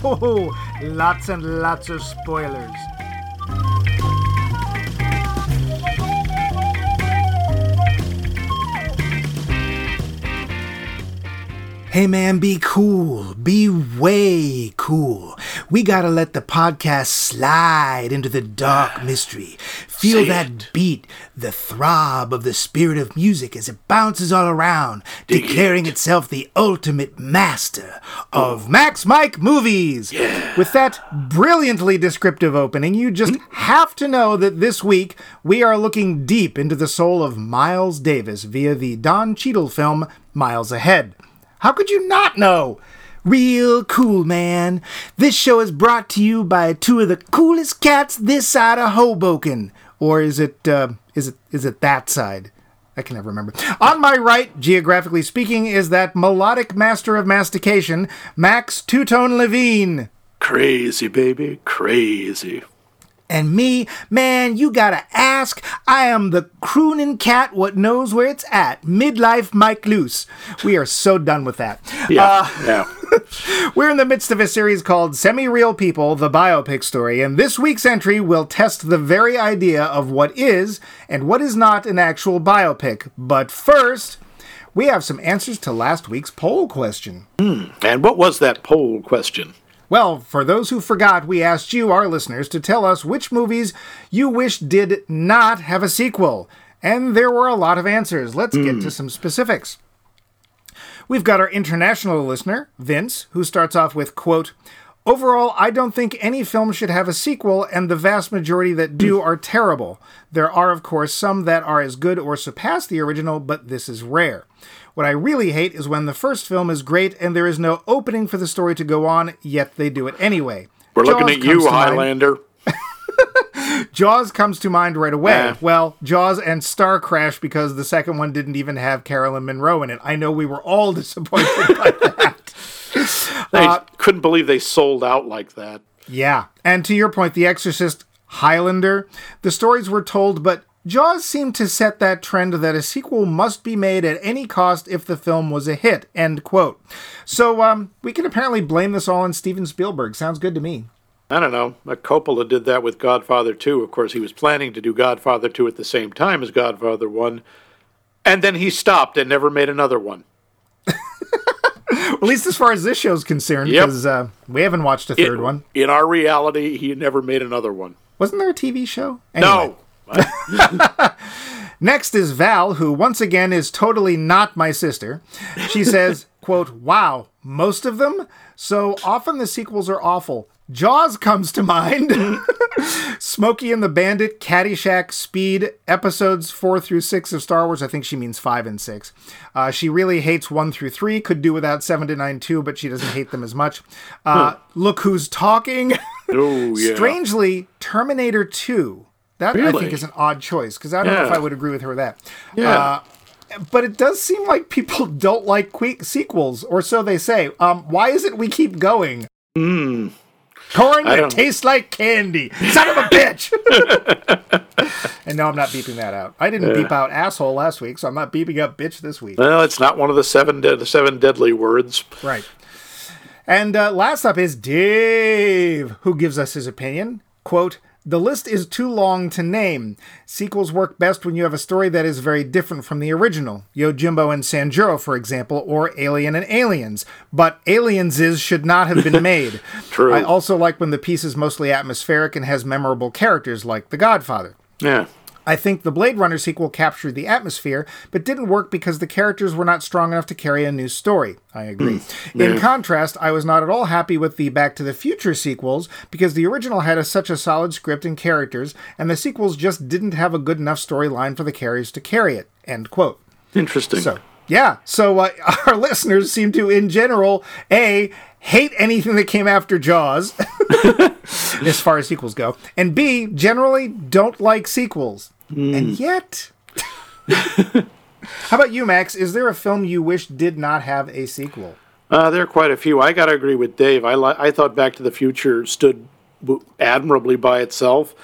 ho. lots and lots of spoilers. Hey man, be cool. Be way cool. We gotta let the podcast slide into the dark mystery. Feel Say that it. beat, the throb of the spirit of music as it bounces all around, Dig declaring it. itself the ultimate master of Max Mike movies. With that brilliantly descriptive opening, you just mm. have to know that this week we are looking deep into the soul of Miles Davis via the Don Cheadle film Miles Ahead. How could you not know? Real cool, man. This show is brought to you by two of the coolest cats this side of Hoboken. Or is it, uh, is it, is it that side? I can never remember. On my right, geographically speaking, is that melodic master of mastication, Max Two Tone Levine. Crazy, baby. Crazy. And me, man, you gotta ask. I am the crooning cat what knows where it's at. Midlife Mike Loose. We are so done with that. Yeah. yeah. We're in the midst of a series called Semi Real People, the biopic story, and this week's entry will test the very idea of what is and what is not an actual biopic. But first, we have some answers to last week's poll question. Hmm, and what was that poll question? Well, for those who forgot, we asked you, our listeners, to tell us which movies you wish did not have a sequel. And there were a lot of answers. Let's get hmm. to some specifics. We've got our international listener, Vince, who starts off with, quote, Overall, I don't think any film should have a sequel, and the vast majority that do are terrible. There are, of course, some that are as good or surpass the original, but this is rare. What I really hate is when the first film is great and there is no opening for the story to go on, yet they do it anyway. We're looking at you, Highlander. Jaws comes to mind right away. Yeah. Well, Jaws and Star Crash because the second one didn't even have Caroline Munro in it. I know we were all disappointed by that. They Uh, couldn't believe they sold out like that. Yeah. And to your point, The Exorcist, Highlander, the stories were told, but Jaws seemed to set that trend that a sequel must be made at any cost if the film was a hit. End quote. So um, we can apparently blame this all on Steven Spielberg. Sounds good to me. I don't know. Uh, Coppola did that with Godfather 2. Of course, he was planning to do Godfather 2 at the same time as Godfather 1. And then he stopped and never made another one. At least as far as this show's concerned, Yep. because uh, we haven't watched a third one. In our reality, he never made another one. Wasn't there a TV show? Anyway. No. Next is Val, who once again is totally not my sister. She says, quote, Wow, most of them? So often the sequels are awful. Jaws comes to mind. Smokey and the Bandit, Caddyshack, Speed, episodes four through six of Star Wars. I think she means five and six. Uh, she really hates one through three. Could do without seven to nine too, but she doesn't hate them as much. Uh, Look who's talking. oh, yeah. Strangely, Terminator 2. That I think is an odd choice because I don't know if I would agree with her with that. Yeah. Uh, but it does seem like people don't like que- sequels, or so they say. Um, why is it we keep going? Corn that tastes like candy. Son of a bitch. and no, I'm not beeping that out. I didn't beep out asshole last week, so I'm not beeping up bitch this week. Well, it's not one of the seven, de- the seven deadly words. Right. And uh, last up is Dave, who gives us his opinion. Quote, the list is too long to name. Sequels work best when you have a story that is very different from the original. Yojimbo and Sanjuro, for example, or Alien and Aliens. But Aliens is should not have been made. True. I also like when the piece is mostly atmospheric and has memorable characters like The Godfather. Yeah. I think the Blade Runner sequel captured the atmosphere, but didn't work because the characters were not strong enough to carry a new story. I agree. In contrast, I was not at all happy with the Back to the Future sequels because the original had a, such a solid script and characters, and the sequels just didn't have a good enough storyline for the carriers to carry it. End quote. Interesting. So, yeah. So uh, our listeners seem to, in general, A, hate anything that came after Jaws, as far as sequels go, and B, generally don't like sequels. And yet. How about you, Max? Is there a film you wish did not have a sequel? Uh, there are quite a few. I got to agree with Dave. I li- I thought Back to the Future stood w- admirably by itself.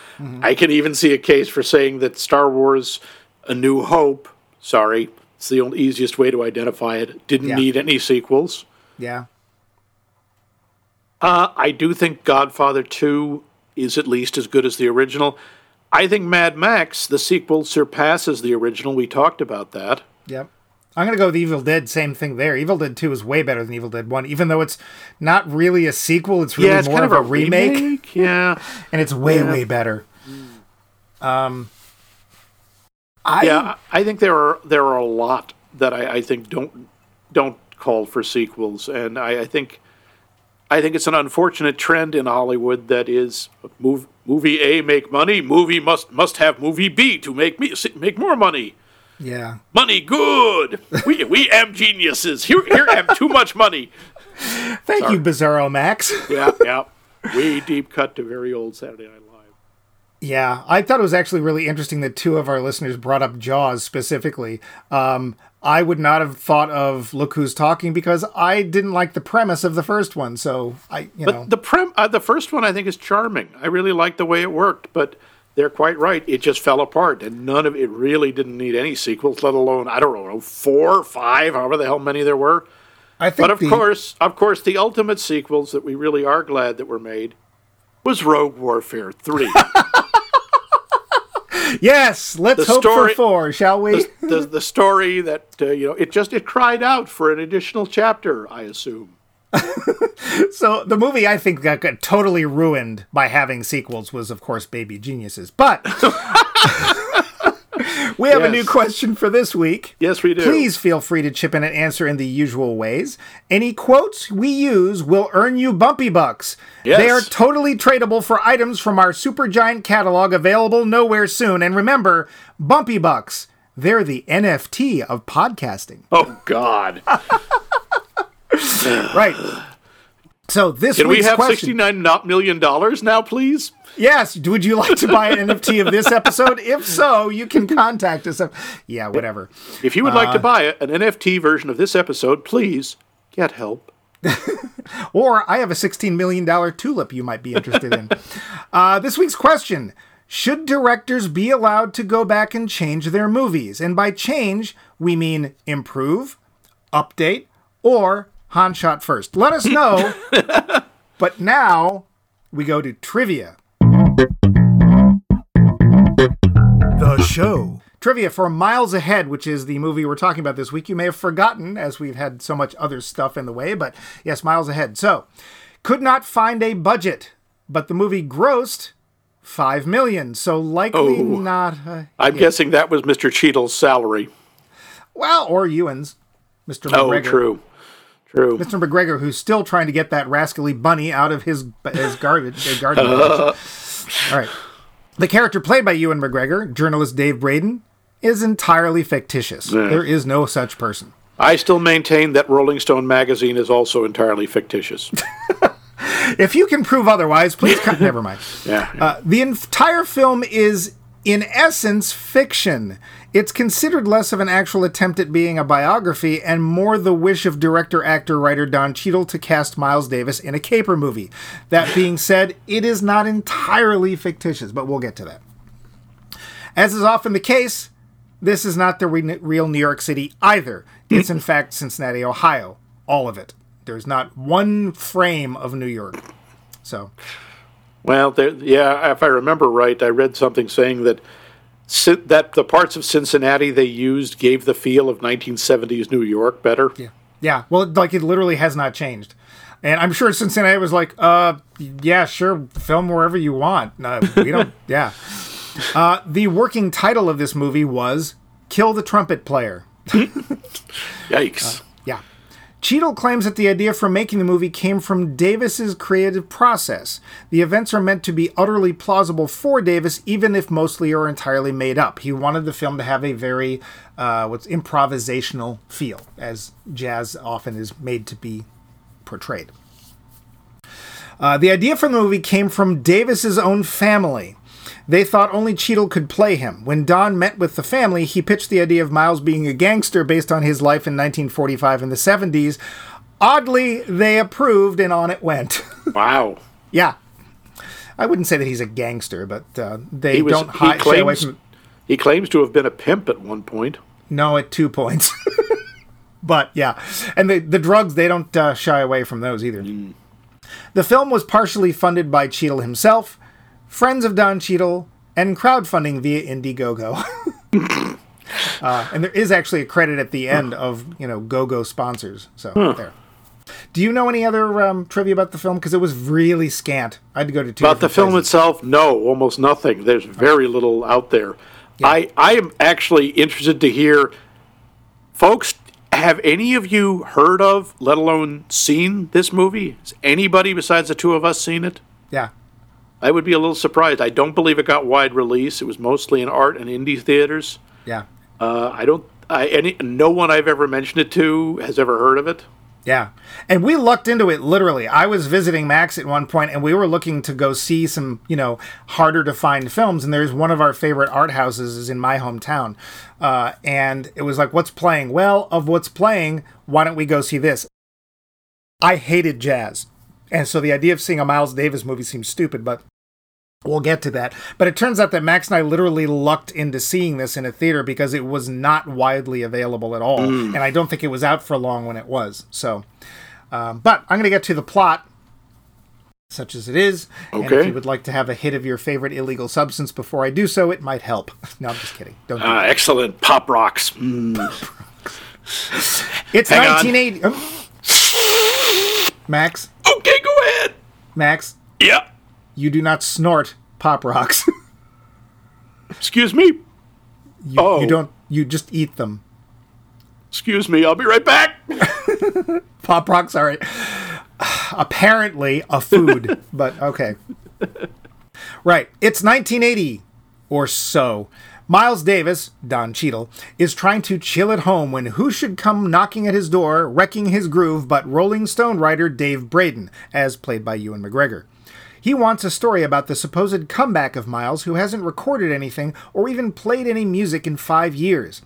I can even see a case for saying that Star Wars: A New Hope. Sorry, it's the only easiest way to identify it. Didn't Yeah. need any sequels. Yeah. Uh, I do think Godfather 2 is at least as good as the original. I think Mad Max, the sequel, surpasses the original. We talked about that. Yep. I'm gonna go with Evil Dead. Same thing there. Evil Dead Two is way better than Evil Dead One, even though it's not really a sequel. It's really yeah, it's more kind of a, remake, remake. Yeah. and it's way Yeah. way better. Um, I yeah, I think there are there are a lot that I, I think don't don't call for sequels, and I, I think I think it's an unfortunate trend in Hollywood that is move, movie A make money, movie must must have movie B to make me make more money. yeah. Money good. We we am geniuses. Here here have too much money. Thank you, Bizarro Max. Yeah, yeah. Way deep cut to very old Saturday Night Live. Yeah, I thought it was actually really interesting that two of our listeners brought up Jaws specifically. Um, I would not have thought of Look Who's Talking because I didn't like the premise of the first one. So I, you know, But the prem, uh, the first one I think is charming. I really like the way it worked, but they're quite right. It just fell apart, and none of it really didn't need any sequels, let alone I don't know four, five, however the hell many there were. I think But of the, course, of course, the ultimate sequels that we really are glad that were made was Rogue Warfare Three. yes, let's the hope story- for four, shall we? the, the, the story that uh, you know it just it cried out for an additional chapter. I assume. So the movie I think that got totally ruined by having sequels was, of course, Baby Geniuses. But we have a new question for this week. Yes, we do. Please feel free to chip in and answer in the usual ways. Any quotes we use will earn you bumpy bucks. Yes. They are totally tradable for items from our supergiant catalog available nowhere soon. And remember, bumpy bucks, they're the NFT of podcasting. Oh God! Right. So this Can we have sixty-nine not million dollars now, please? Yes. Would you like to buy an NFT of this episode? If so, you can contact us. Yeah, whatever. If you would Uh, like to buy an NFT version of this episode, please get help. Or I have a $16 million tulip you might be interested in. uh, this week's question Should directors be allowed to go back and change their movies? And by change, we mean improve, update, or Han shot first. Let us know. but now we go to trivia. The show. Trivia for Miles Ahead, which is the movie we're talking about this week. You may have forgotten as we've had so much other stuff in the way, but yes, Miles Ahead. So, could not find a budget, but the movie grossed 5 million. So likely Oh. not uh, I'm guessing that was Mr. Cheadle's salary. well, or Ewan's. Mr. McGregor. Oh, McGregor. true, true. Mr. McGregor, who's still trying to get that rascally bunny out of his his garbage. his garden. All right. The character played by Ewan McGregor, journalist Dave Braden, is entirely fictitious. There is no such person. I still maintain that Rolling Stone magazine is also entirely fictitious. If you can prove otherwise, please. Co- Never mind. Yeah. Uh, the entire film is, in essence, fiction. It's considered less of an actual attempt at being a biography and more the wish of director, actor, writer Don Cheadle to cast Miles Davis in a caper movie. That being said, it is not entirely fictitious, but we'll get to that. As is often the case, this is not the re- real New York City either. It's in fact Cincinnati, Ohio. All of it. There's not one frame of New York. So, Well, there, yeah, if I remember right, I read something saying that that the parts of Cincinnati they used gave the feel of 1970s New York better. Yeah. Yeah. Well, like it literally has not changed. And I'm sure Cincinnati was like, uh, yeah, sure, film wherever you want. No, we don't, yeah. Uh, the working title of this movie was Kill the Trumpet Player. Yikes! Yeah. Cheadle claims that the idea for making the movie came from Davis's creative process. The events are meant to be utterly plausible for Davis, even if mostly or entirely made up. He wanted the film to have a very uh, what's improvisational feel, as jazz often is made to be portrayed. Uh, the idea for the movie came from Davis's own family. They thought only Cheadle could play him. When Don met with the family, he pitched the idea of Miles being a gangster based on his life in 1945 and the 70s. Oddly, they approved, and on it went. Wow. yeah. I wouldn't say that he's a gangster, but uh, they He was. don't he hi- stay away claims. from. He claims to have been a pimp at one point. No, at two points. but yeah, and the the drugs they don't uh, shy away from those either. The film was partially funded by Cheadle himself, friends of Don Cheadle, and crowdfunding via Indiegogo. uh, and there is actually a credit at the end of Indiegogo sponsors. So there. Do you know any other um, trivia about the film? Because it was really scant. I had to go to two. About the film places. itself, no, almost nothing. There's very little out there. I, I am actually interested to hear, folks. Have any of you heard of, let alone seen this movie? Has anybody besides the two of us seen it? Yeah. I would be a little surprised. I don't believe it got wide release. It was mostly in art and indie theaters. Yeah. Uh, I don't. I any no one I've ever mentioned it to has ever heard of it. Yeah. And we lucked into it literally. I was visiting Max at one point and we were looking to go see some, you know, harder to find films. And there's one of our favorite art houses is in my hometown. Uh, and it was like, what's playing? Well, of what's playing, why don't we go see this? I hated jazz. And so the idea of seeing a Miles Davis movie seems stupid, but We'll get to that. But it turns out that Max and I literally lucked into seeing this in a theater because it was not widely available at all. And I don't think it was out for long when it was. So, um, but I'm going to get to the plot, such as it is. And if you would like to have a hit of your favorite illegal substance before I do so, it might help. no, I'm just kidding. Don't do Ah, that. excellent pop rocks. Mm. It's hang 1980. Oh. Max, Okay, go ahead. Max, Yeah. You do not snort pop rocks. Excuse me. you, Oh. you don't, you just eat them. Excuse me. I'll be right back. Pop rocks are apparently a food, but okay. Right. It's 1980 or so. Miles Davis, Don Cheadle, is trying to chill at home when who should come knocking at his door, wrecking his groove, but Rolling Stone writer Dave Braden, as played by Ewan McGregor. He wants a story about the supposed comeback of Miles, who hasn't recorded anything or even played any music in five years.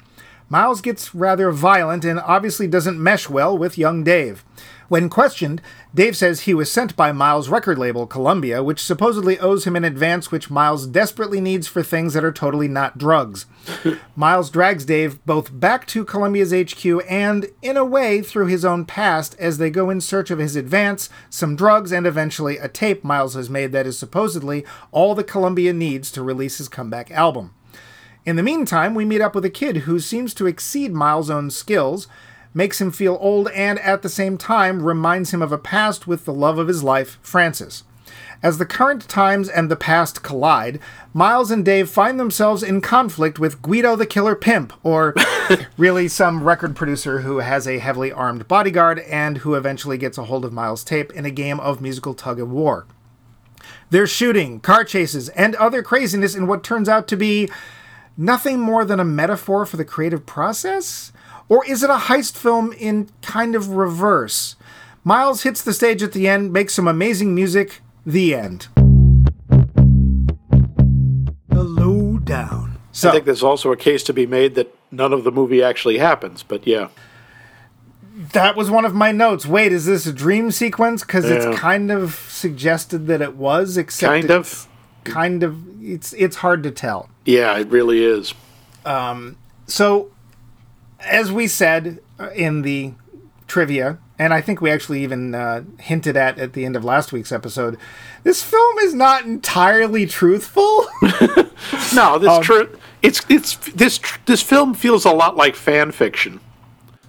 Miles gets rather violent and obviously doesn't mesh well with young Dave. When questioned, Dave says he was sent by Miles' record label, Columbia, which supposedly owes him an advance which Miles desperately needs for things that are totally not drugs. Miles drags Dave both back to Columbia's HQ and, in a way, through his own past as they go in search of his advance, some drugs, and eventually a tape Miles has made that is supposedly all the Columbia needs to release his comeback album. In the meantime, we meet up with a kid who seems to exceed Miles' own skills, makes him feel old, and at the same time reminds him of a past with the love of his life, Frances. As the current times and the past collide, Miles and Dave find themselves in conflict with Guido the Killer Pimp, or really some record producer who has a heavily armed bodyguard and who eventually gets a hold of Miles' tape in a game of musical tug of war. There's shooting, car chases, and other craziness in what turns out to be nothing more than a metaphor for the creative process? Or is it a heist film in kind of reverse? Miles hits the stage at the end, makes some amazing music, the end. The lowdown. So, I think there's also a case to be made that none of the movie actually happens. But yeah, that was one of my notes. Wait, is this a dream sequence? Because Yeah. it's kind of suggested that it was, except kind it's of. kind of it's it's hard to tell. Yeah, it really is. Um, So, as we said uh, in the trivia, and I think we actually even uh, hinted at at the end of last week's episode, this film is not entirely truthful. No, Um, this tr- it's it's this tr- this film feels a lot like fan fiction.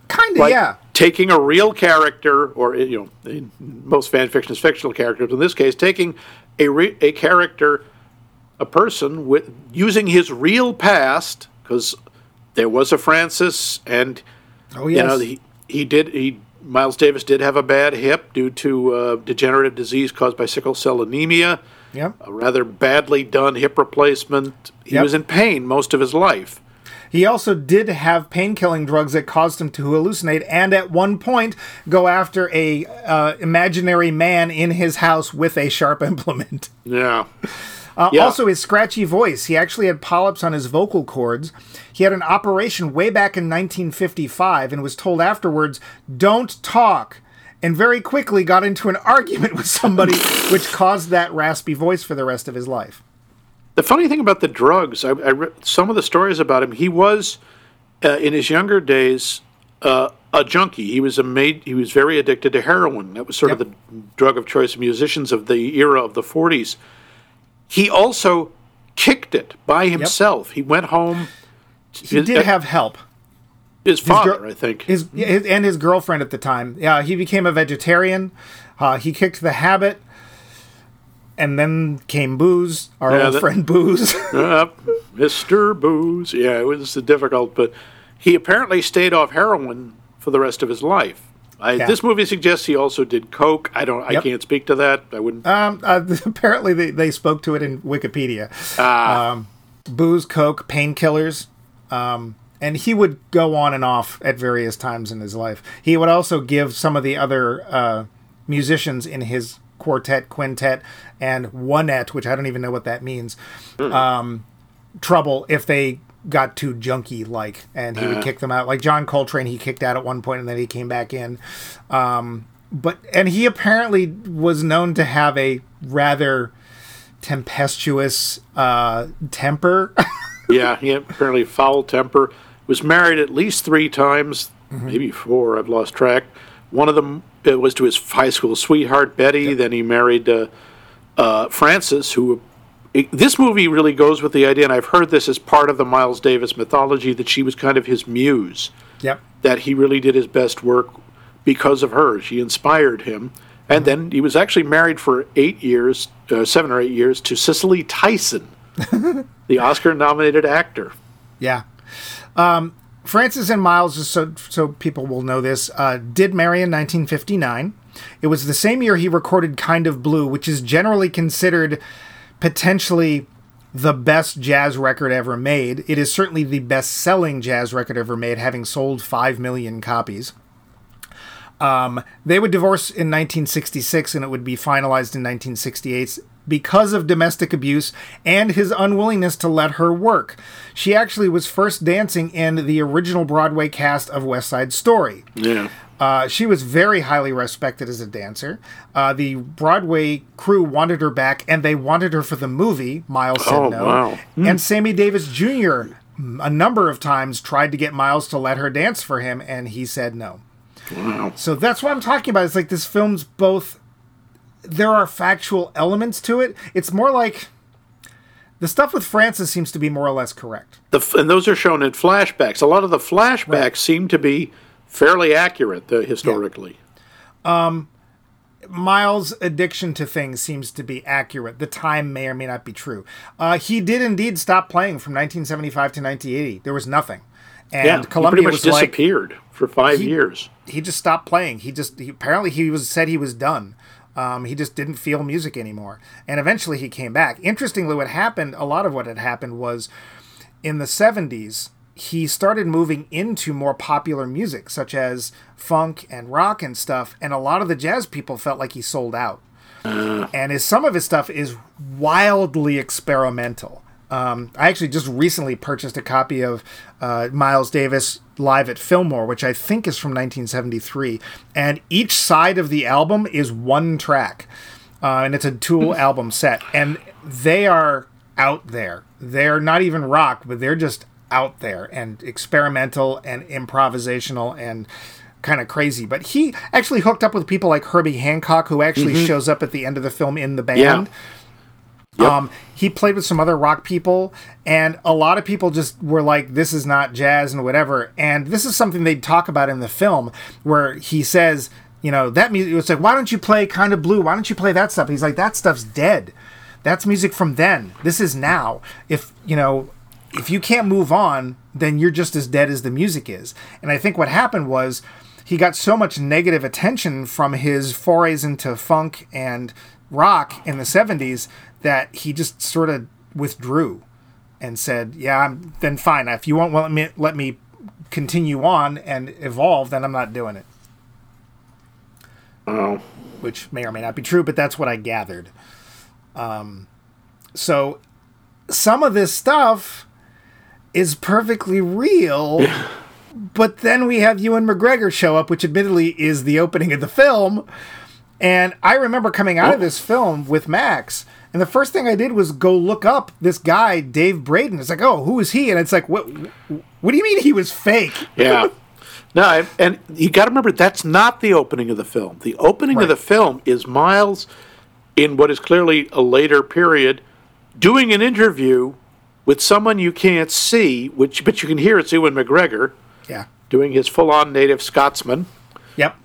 kind of, Like yeah. taking a real character, or you know, most fan fiction is fictional characters. In this case, taking a re- a character, a person with using his real past, because there was a Frances, and Oh yes. you know he he did he Miles Davis did have a bad hip due to uh, degenerative disease caused by sickle cell anemia. yep. A rather badly done hip replacement. He Yep. was in pain most of his life. He also did have pain killing drugs that caused him to hallucinate, and at one point go after a uh, imaginary man in his house with a sharp implement. Yeah. Uh, Yeah. Also, his scratchy voice. He actually had polyps on his vocal cords. He had an operation way back in 1955 and was told afterwards, don't talk. And very quickly got into an argument with somebody, which caused that raspy voice for the rest of his life. The funny thing about the drugs, I, I read some of the stories about him. He was, uh, in his younger days, uh, a junkie. He was a made. He was very addicted to heroin. That was sort Yep. of the drug of choice of musicians of the era of the '40s. He also kicked it by himself. He went home. He did have help. his father, gir- I think. His, his and his girlfriend at the time. Yeah, he became a vegetarian. Uh, he kicked the habit, and then came booze. Our Yeah, old that- friend Booze. uh, Mr. Booze. Yeah, it was difficult, but he apparently stayed off heroin for the rest of his life. I, Yeah. This movie suggests he also did coke. I don't. I Yep. can't speak to that. I wouldn't. um, uh, apparently, they, they spoke to it in Wikipedia. Ah. Um, booze, coke, painkillers. Um, and he would go on and off at various times in his life. He would also give some of the other uh, musicians in his quartet, quintet, and oneette, which I don't even know what that means, um, trouble if they got too junky like, and he would kick them out. Like John Coltrane, he kicked out at one point, and then he came back in. Um, but and he apparently was known to have a rather tempestuous uh, temper. yeah, he had apparently foul temper. Was married at least three times, maybe four. I've lost track. One of them uh, was to his high school sweetheart Betty. Then he married uh, uh, Frances, who. It, this movie really goes with the idea, and I've heard this as part of the Miles Davis mythology, that she was kind of his muse. yep. that he really did his best work because of her. She inspired him. And then he was actually married for eight years, uh, seven or eight years, to Cicely Tyson, the Oscar nominated actor. Yeah. Um, Frances and Miles, just so so people will know this, uh, did marry in 1959. It was the same year he recorded "Kind of Blue," which is generally considered potentially the best jazz record ever made. It is certainly the best-selling jazz record ever made, having sold five million copies. Um, they would divorce in 1966, and it would be finalized in 1968 because of domestic abuse and his unwillingness to let her work. She actually was first dancing in the original Broadway cast of West Side Story. Yeah. Uh, she was very highly respected as a dancer. Uh, the Broadway crew wanted her back, and they wanted her for the movie. Miles said Oh, no. wow. And Sammy Davis Jr. a number of times tried to get Miles to let her dance for him, and he said no. Wow. So that's what I'm talking about. It's like this film's both. There are factual elements to it. It's more like the stuff with Frances seems to be more or less correct. The, and those are shown in flashbacks. A lot of the flashbacks seem to be fairly accurate historically. Miles' addiction to things seems to be accurate. The time may or may not be true. Uh, he did indeed stop playing from 1975 to 1980. There was nothing, and Yeah, he Columbia pretty much was like disappeared for five years. he just stopped playing. He just he, apparently he was said he was done. Um, he just didn't feel music anymore, and eventually he came back. Interestingly, what happened? A lot of what had happened was in the 70s. He started moving into more popular music, such as funk and rock and stuff, and a lot of the jazz people felt like he sold out. and his some of his stuff is wildly experimental. Um, I actually just recently purchased a copy of uh, Miles Davis live at Fillmore, which I think is from 1973, and each side of the album is one track, uh, and it's a Tool album set, and they are out there. They're not even rock, but they're just out there and experimental and improvisational and kind of crazy. But he actually hooked up with people like Herbie Hancock, who actually shows up at the end of the film in the band. Yeah, Um, he played with some other rock people, and a lot of people just were like, "This is not jazz" and whatever. And this is something they talk about in the film, where he says, "You know, that music." It's like, "Why don't you play kind of blue? Why don't you play that stuff?" He's like, "That stuff's dead. That's music from then. This is now. If you know." If you can't move on, then you're just as dead as the music is. And I think what happened was he got so much negative attention from his forays into funk and rock in the 70s that he just sort of withdrew and said, "Yeah, I'm then fine. If you won't let me let me continue on and evolve, then I'm not doing it." Oh. Which may or may not be true, but that's what I gathered. Um, so some of this stuff is perfectly real. But then we have Ewan McGregor show up, which admittedly is the opening of the film. And I remember coming out of oh. this film with Max, and the first thing I did was go look up this guy, Dave Braden. It's like, oh, who is he? And it's like, what? What do you mean he was fake? Yeah. No, I- and you got to remember that's not the opening of the film. The opening Right. of the film is Miles in what is clearly a later period doing an interview with someone you can't see, which but you can hear it's Ewan McGregor Yeah. doing his full-on native Scotsman. Yep.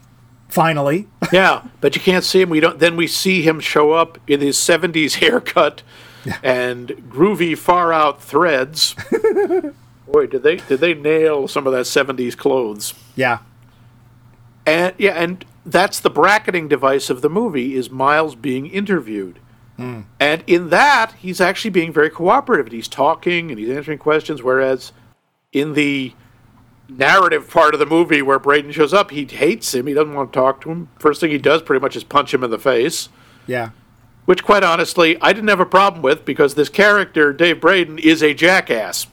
Finally. Yeah, but you can't see him. We don't. Then we see him show up in his '70s haircut and groovy far-out threads. Boy, did they did they nail some of that '70s clothes? Yeah. And yeah, and that's the bracketing device of the movie is Miles being interviewed. And in that, he's actually being very cooperative. And He's talking and he's answering questions, whereas in the narrative part of the movie where Braden shows up, he hates him. He doesn't want to talk to him. First thing he does pretty much is punch him in the face, Yeah. which quite honestly, I didn't have a problem with because this character, Dave Braden, is a jackass.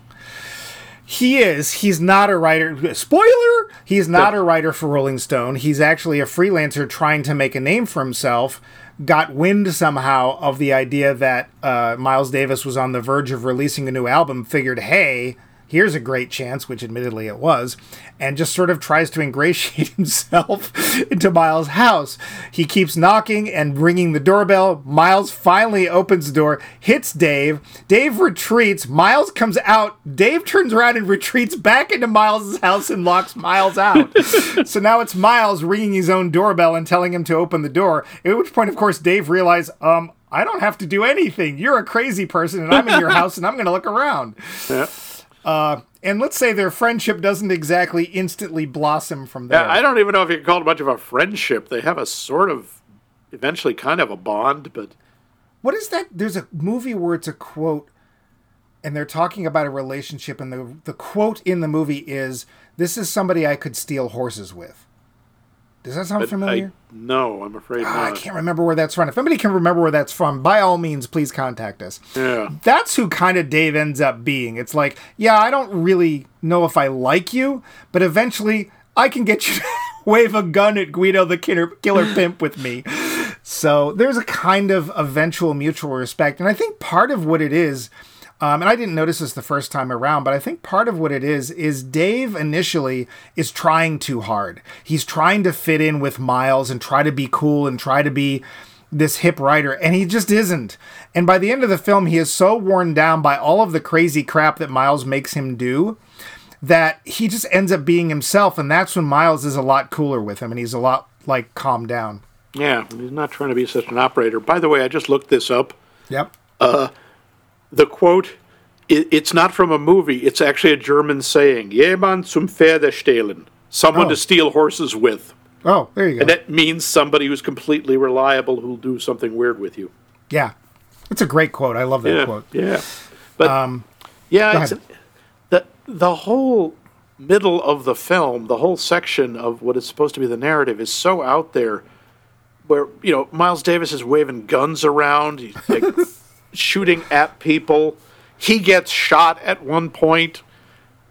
He is. He's not a writer. Spoiler! He's not a writer for Rolling Stone. He's actually a freelancer trying to make a name for himself. Got wind somehow of the idea that uh, Miles Davis was on the verge of releasing a new album. Figured, hey, here's a great chance, which admittedly it was, and just sort of tries to ingratiate himself into Miles' house. He keeps knocking and ringing the doorbell. Miles finally opens the door, hits Dave. Dave retreats. Miles comes out. Dave turns around and retreats back into Miles' house and locks Miles out. so now it's Miles ringing his own doorbell and telling him to open the door. At which point, of course, Dave realizes, um, I don't have to do anything. You're a crazy person, and I'm in your house, and I'm going to look around. Yeah. And let's say their friendship doesn't exactly instantly blossom from there. Yeah, I don't even know if you can call it much of a friendship. They have a sort of, eventually, kind of a bond, but what is that? There's a movie where it's a quote, and they're talking about a relationship, and the the quote in the movie is, "This is somebody I could steal horses with." Does that sound but familiar? I, no, I'm afraid Ah, I can't remember where that's from. If anybody can remember where that's from, by all means, please contact us. Yeah. That's who kind of Dave ends up being. It's like, yeah, I don't really know if I like you, but eventually I can get you to wave a gun at Guido the killer, killer pimp with me. So there's a kind of eventual mutual respect. And I think part of what it is, um, and I didn't notice this the first time around, but I think part of what it is is Dave initially is trying too hard. He's trying to fit in with Miles and try to be cool and try to be this hip writer, and he just isn't. And by the end of the film, he is so worn down by all of the crazy crap that Miles makes him do that he just ends up being himself, and that's when Miles is a lot cooler with him, and he's a lot like calmed down. Yeah, he's not trying to be such an operator. By the way, I just looked this up. Yep. The quote, i it's not from a movie, it's actually a German saying, Jemand zum Pferde stehlen. Someone Oh. to steal horses with. Oh, there you go. And that means somebody who's completely reliable who'll do something weird with you. yeah, it's a great quote. I love that Yeah, quote. yeah. But Um, yeah, it's, the the whole middle of the film, the whole section of what is supposed to be the narrative, is so out there. Where you know Miles Davis is waving guns around, he's like shooting at people. He gets shot at one point,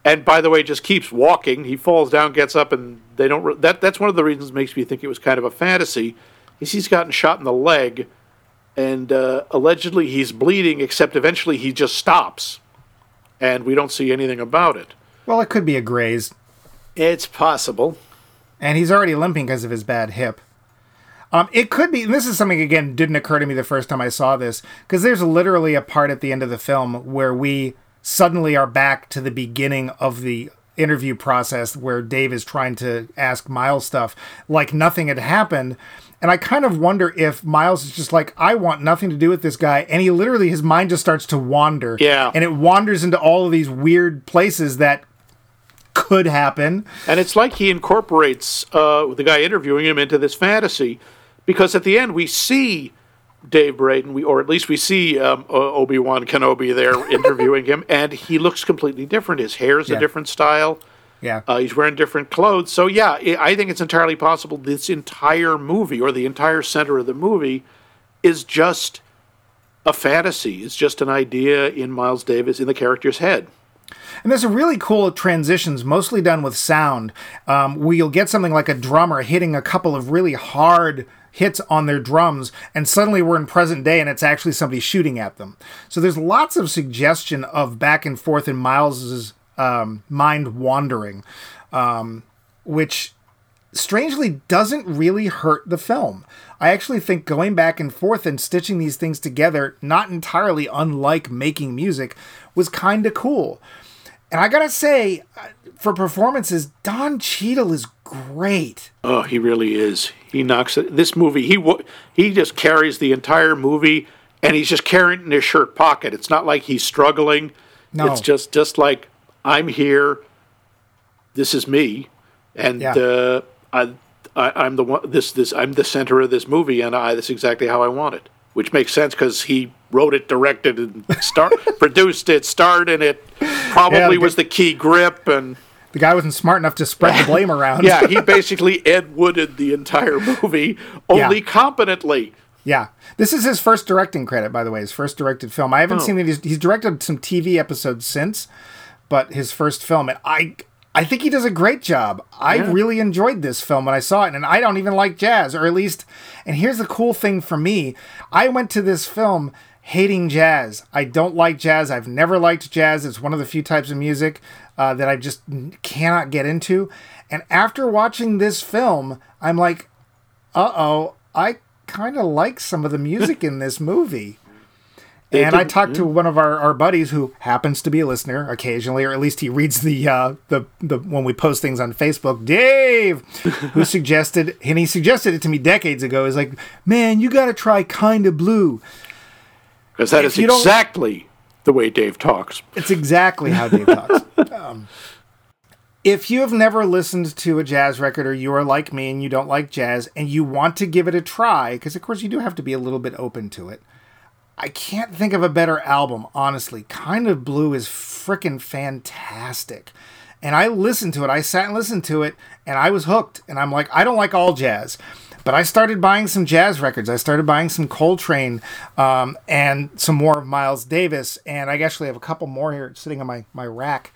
and by the way, just keeps walking. He falls down, gets up, and they don't. Re- that that's one of the reasons makes me think it was kind of a fantasy. Is he's gotten shot in the leg, and uh, allegedly he's bleeding. Except eventually he just stops, and we don't see anything about it. well, it could be a graze, It's possible. and he's already limping because of his bad hip. Um, it could be, and this is something again didn't occur to me the first time I saw this, because there's literally a part at the end of the film where we suddenly are back to the beginning of the interview process where Dave is trying to ask Miles stuff like nothing had happened. And I kind of wonder if Miles is just like, I want nothing to do with this guy. And he literally, his mind just starts to wander. Yeah. And it wanders into all of these weird places that could happen. And it's like he incorporates uh, the guy interviewing him into this fantasy, because at the end we see Dave Braden, we, or at least we see um, Obi Wan Kenobi there interviewing him, and he looks completely different. His hair's Yeah. a different style. Yeah. Uh, he's wearing different clothes. So yeah, I I think it's entirely possible this entire movie or the entire center of the movie is just a fantasy. It's just an idea in Miles Davis in the character's head. And there's a really cool transitions, mostly done with sound, um, where you'll get something like a drummer hitting a couple of really hard hits on their drums, and suddenly we're in present day and it's actually somebody shooting at them. So there's lots of suggestion of back and forth in Miles's um, mind wandering. Um, which strangely doesn't really hurt the film. I actually think going back and forth and stitching these things together, not entirely unlike making music, was kind of cool. And I gotta say, uh, for performances, Don Cheadle is great. Oh, he really is. He knocks it. This movie, he he just carries the entire movie, and he's just carrying it in his shirt pocket. It's not like he's struggling. No. It's just just like I'm here. This is me, and yeah. uh, I, I, am the one. This this I'm the center of this movie, and I that's exactly how I want it. Which makes sense because he wrote it, directed, and star produced it, starred in it. Probably yeah, was the key grip, and the guy wasn't smart enough to spread the blame around. yeah, he basically Ed Wooded the entire movie, only yeah. competently. Yeah, this is his first directing credit, by the way. His first directed film. I haven't oh. seen it. He's, he's directed some TV episodes since, but his first film, and I I think he does a great job. I yeah. really enjoyed this film when I saw it, and I don't even like jazz, or at least. And here's the cool thing for me: I went to this film hating jazz. I don't like jazz. I've never liked jazz. It's one of the few types of music uh, that I just cannot get into. And after watching this film, I'm like, uh oh, I kind of like some of the music in this movie and I talked to one of our, our buddies who happens to be a listener occasionally, or at least he reads the uh, the the when we post things on Facebook. Dave, who suggested and he suggested it to me decades ago. Is like, man, you got to try Kinda Blue. Because that if is exactly the way Dave talks. It's exactly how Dave talks. Um, if you have never listened to a jazz record or you are like me and you don't like jazz and you want to give it a try, because of course you do have to be a little bit open to it I can't think of a better album, honestly. Kinda Blue is freaking fantastic. And I listened to it. I sat and listened to it, and I was hooked. And I'm like, I don't like all jazz, but I started buying some jazz records. I started buying some Coltrane um, and some more of Miles Davis. And I actually have a couple more here sitting on my, my rack.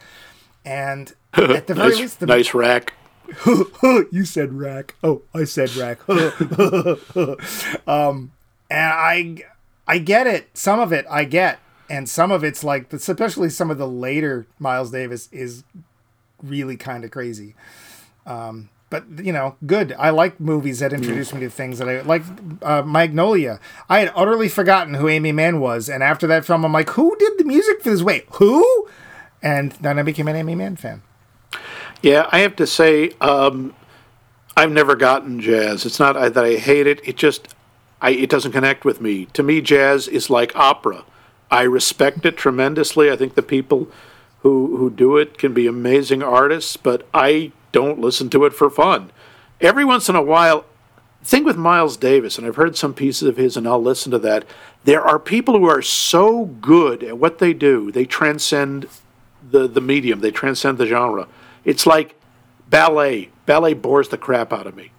And at the very nice, least, the, nice rack. you said rack. Oh, I said rack. um, and I I get it. Some of it I get, and some of it's like, especially some of the later Miles Davis is really kind of crazy. Um, but you know, good. I like movies that introduce me to things that I like. Uh, Magnolia. I had utterly forgotten who Aimee Mann was, and after that film, I'm like, who did the music for this? Wait, who? And then I became an Aimee Mann fan. Yeah, I have to say, um, I've never gotten jazz. It's not that I hate it. It just I, it doesn't connect with me. To me, jazz is like opera. I respect it tremendously. I think the people who who do it can be amazing artists, but I don't listen to it for fun. Every once in a while, thing with Miles Davis, and I've heard some pieces of his, and I'll listen to that. There are people who are so good at what they do, they transcend the the medium, they transcend the genre. It's like ballet. Ballet bores the crap out of me.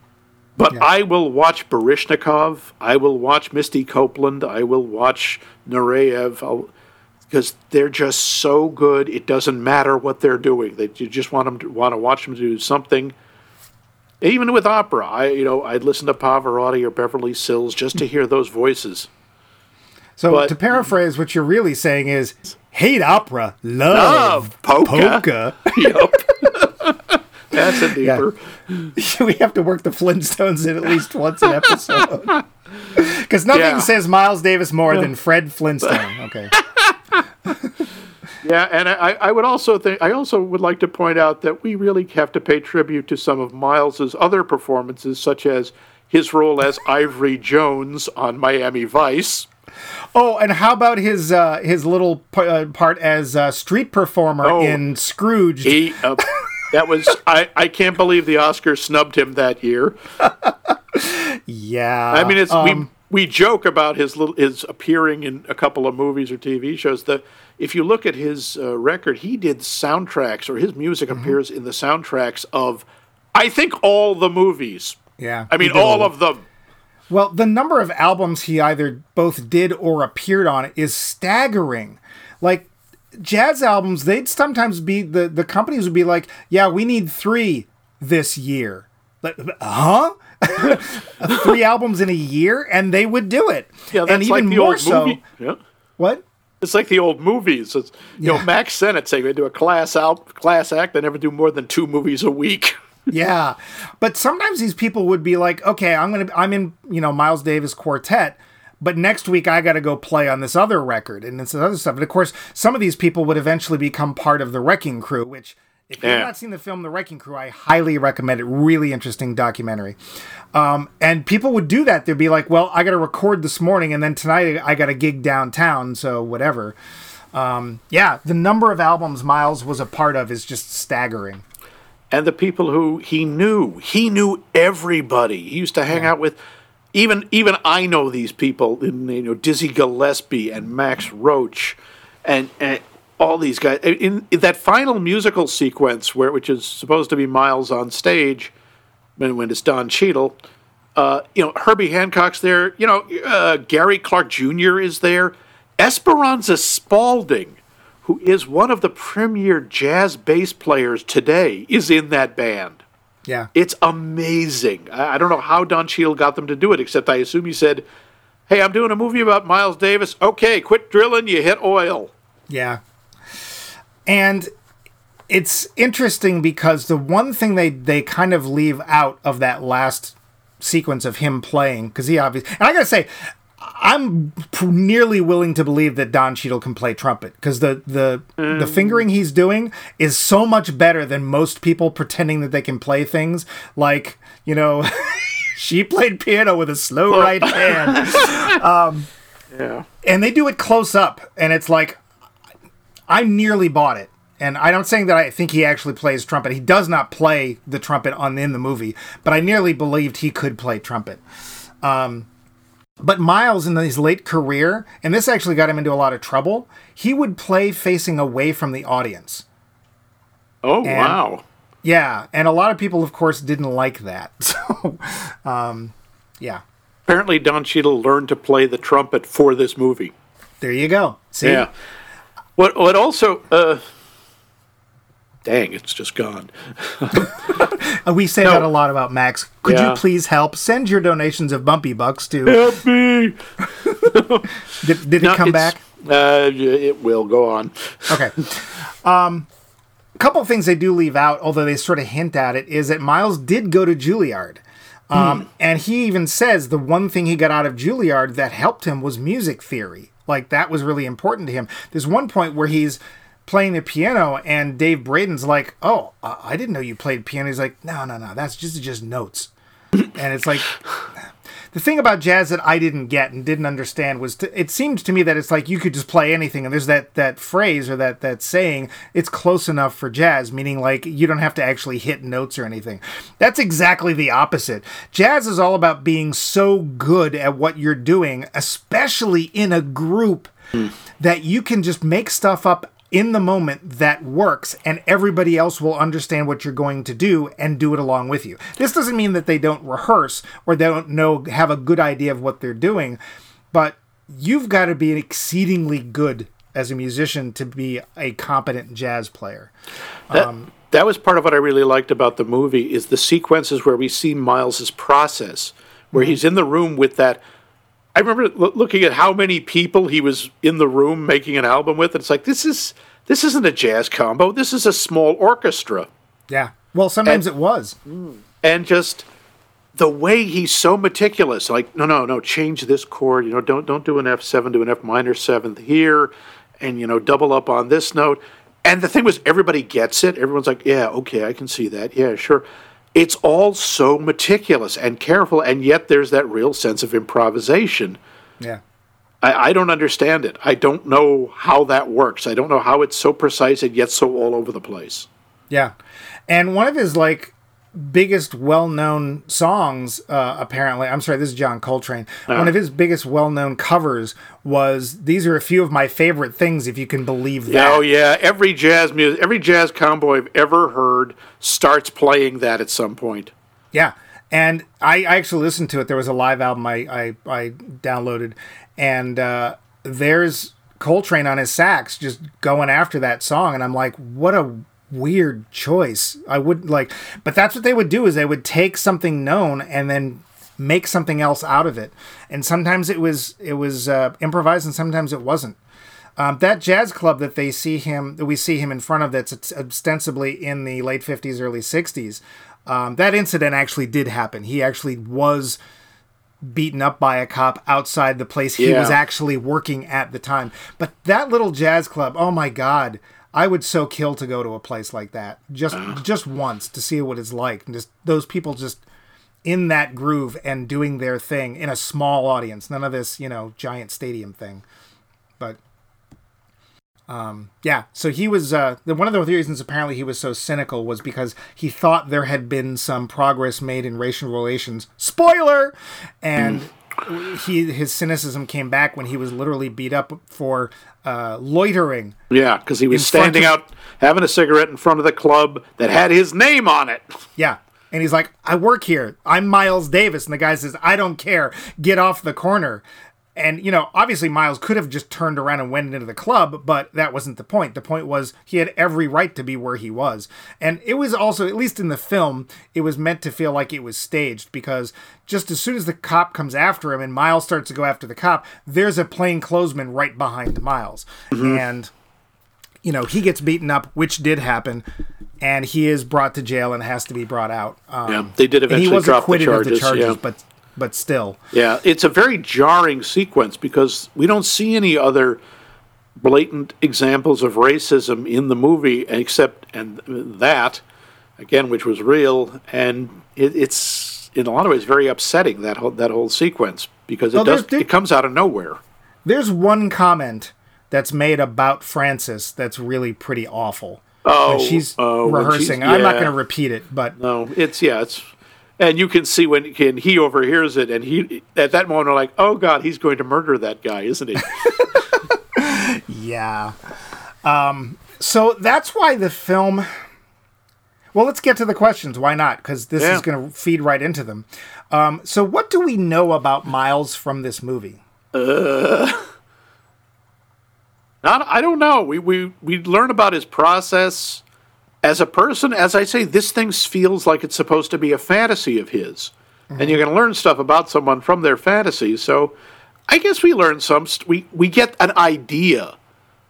But yeah. I will watch Baryshnikov. I will watch Misty Copeland. I will watch Nureyev because they're just so good. It doesn't matter what they're doing. That you just want them to want to watch them do something. Even with opera, I you know I'd listen to Pavarotti or Beverly Sills just to hear those voices. So but, to paraphrase, what you're really saying is hate opera, love, love polka. polka. Yep. That's a deeper. Yeah. we have to work the Flintstones in at least once an episode. Because nothing yeah. says Miles Davis more than Fred Flintstone. Okay. Yeah, and I, I would also think I also would like to point out that we really have to pay tribute to some of Miles's other performances, such as his role as Ivory Jones on Miami Vice. Oh, and how about his uh, his little p- uh, part as a street performer oh, in Scrooge? He, uh, that was I, I can't believe the Oscars snubbed him that year. yeah. I mean it's um, we we joke about his little his appearing in a couple of movies or TV shows that if you look at his uh, record, he did soundtracks or his music mm-hmm. appears in the soundtracks of I think all the movies. Yeah. I mean all of them. Well, the number of albums he either both did or appeared on is staggering. Like jazz albums, they'd sometimes be the the companies would be like, "Yeah, we need three this year." Like, huh? three albums in a year, and they would do it. Yeah, that's and even like more so. Movie. Yeah. What? It's like the old movies. It's, you yeah. know, Mack Sennett saying they do a class out class act. They never do more than two movies a week. yeah, but sometimes these people would be like, okay, I'm gonna, I'm in, you know, Miles Davis quartet. But next week I got to go play on this other record and this other stuff. And of course, some of these people would eventually become part of the Wrecking Crew, which if you've Yeah. not seen the film The Wrecking Crew, I highly recommend it. Really interesting documentary. Um, and people would do that. They'd be like, well, I got to record this morning, and then tonight I got a gig downtown, so whatever. Um, yeah, the number of albums Miles was a part of is just staggering. and the people who he knew. He knew everybody. He used to hang out with. Even even I know these people. You know Dizzy Gillespie and Max Roach, and, and all these guys. In, in that final musical sequence, where which is supposed to be Miles on stage, when when it's Don Cheadle. Uh, you know Herbie Hancock's there. You know uh, Gary Clark Jr. is there. Esperanza Spalding who is one of the premier jazz bass players today, is in that band. Yeah. It's amazing. I I don't know how Don Cheadle got them to do it, except I assume he said, Hey, I'm doing a movie about Miles Davis. Okay, quit drilling, you hit oil. Yeah. And it's interesting because the one thing they they kind of leave out of that last sequence of him playing because he obviously and I gotta say I'm nearly willing to believe that Don Cheadle can play trumpet because the the the fingering he's doing is so much better than most people pretending that they can play things. Like you know she played piano with a slow right hand. Um, Yeah. and they do it close up and it's like i nearly bought it. And i'm not saying that i think he actually plays trumpet. He does not play the trumpet on in the movie but i nearly believed he could play trumpet. Um, but miles in his late career and this actually got him into a lot of trouble he would play facing away from the audience. Oh, wow. yeah and a lot of people of course didn't like that. So um, yeah. Apparently, Don Cheadle learned to play the trumpet for this movie. there you go. See? Yeah. What, what also, uh, dang, it's just gone. We say No. that a lot about Max. Could Yeah. you please help? Send your donations of Bumpy Bucks to. Help me. Did, did No, it come back? Uh, it will go on. Okay. Um, a couple of things they do leave out, although they sort of hint at it, is that Miles did go to Juilliard. Um, And he even says the one thing he got out of Juilliard that helped him was music theory. Like that was really important to him. There's one point where he's playing the piano and Dave Braden's like, "Oh, I didn't know you played piano." He's like, "No, no, no, that's just just notes." and it's like the thing about jazz that I didn't get and didn't understand was to, it seemed to me that it's like you could just play anything and there's that that phrase or that that saying it's close enough for jazz meaning like you don't have to actually hit notes or anything. That's exactly the opposite. Jazz is all about being so good at what you're doing, especially in a group hmm. that you can just make stuff up in the moment that works and everybody else will understand what you're going to do and do it along with you. This doesn't mean that they don't rehearse or they don't know have a good idea of what they're doing, but you've got to be exceedingly good as a musician to be a competent jazz player. That, um, that was part of what I really liked about the movie is the sequences where we see Miles's process, where mm-hmm. he's in the room with that. I remember loo- looking at how many people he was in the room making an album with. And it's like this is this isn't a jazz combo. This is a small orchestra, Yeah. Well, sometimes it was. and just the way he's so meticulous. Like no, no, no, change this chord. You know, don't don't do an F seven, do an F minor seventh here, and you know, double up on this note. And the thing was, everybody gets it. Everyone's like, yeah, okay, I can see that. Yeah, sure. It's all so meticulous and careful, and yet there's that real sense of improvisation. Yeah. I, I don't understand it. I don't know how that works. I don't know how it's so precise and yet so all over the place. Yeah. And one of his like biggest well-known songs uh, apparently i'm sorry this is john coltrane. One of his biggest well-known covers was these are a few of my favorite things if you can believe that. Oh yeah, every jazz music, every jazz combo I've ever heard starts playing that at some point. Yeah, and I, I actually listened to it. There was a live album I I, I downloaded, and uh, there's Coltrane on his sax just going after that song, and I'm like, what a weird choice. I wouldn't like, but that's what they would do is they would take something known and then make something else out of it, and sometimes it was it was uh, improvised, and sometimes it wasn't. Um, that jazz club that they see him, that we see him in front of, that's ostensibly in the late '50s, early '60s. Um, that incident actually did happen. He actually was beaten up by a cop outside the place he Yeah. was actually working at the time. But that little jazz club, oh my god, I would so kill to go to a place like that just just once to see what it's like. And just those people just in that groove and doing their thing in a small audience. None of this, you know, giant stadium thing. But um, yeah, so he was uh, one of the reasons apparently he was so cynical was because he thought there had been some progress made in racial relations. Spoiler, and he his cynicism came back when he was literally beat up for uh, loitering. Yeah, because he was standing of- out having a cigarette in front of the club that had his name on it. Yeah. And he's like, I work here. I'm Miles Davis. And the guy says, I don't care. Get off the corner. And, you know, obviously Miles could have just turned around and went into the club, but that wasn't the point. The point was he had every right to be where he was. And it was also, at least in the film, it was meant to feel like it was staged because just as soon as the cop comes after him and Miles starts to go after the cop, there's a plainclothesman right behind Miles. And you know, he gets beaten up, which did happen, and he is brought to jail and has to be brought out. Um, Yeah, they did and he eventually was drop the acquitted of the charges, charges, yeah. but but still, Yeah, it's a very jarring sequence because we don't see any other blatant examples of racism in the movie except and that again, which was real, and it, it's in a lot of ways very upsetting that whole that whole sequence because it Well, does there's- it comes out of nowhere. there's one comment that's made about Frances that's really pretty awful. Oh, when she's oh, when she's- rehearsing. I'm not going to repeat it, but No, it's yeah, it's and you can see when can he overhears it, and he at that moment are like, oh god, he's going to murder that guy, isn't he? Yeah. Um, so that's why the film. Well, let's get to the questions. Why not? Because this Yeah. is going to feed right into them. Um, so, what do we know about Miles from this movie? Not, I don't know. We we we learn about his process as a person. As I say, this thing feels like it's supposed to be a fantasy of his, and you're going to learn stuff about someone from their fantasies. So, I guess we learn some. St- we we get an idea.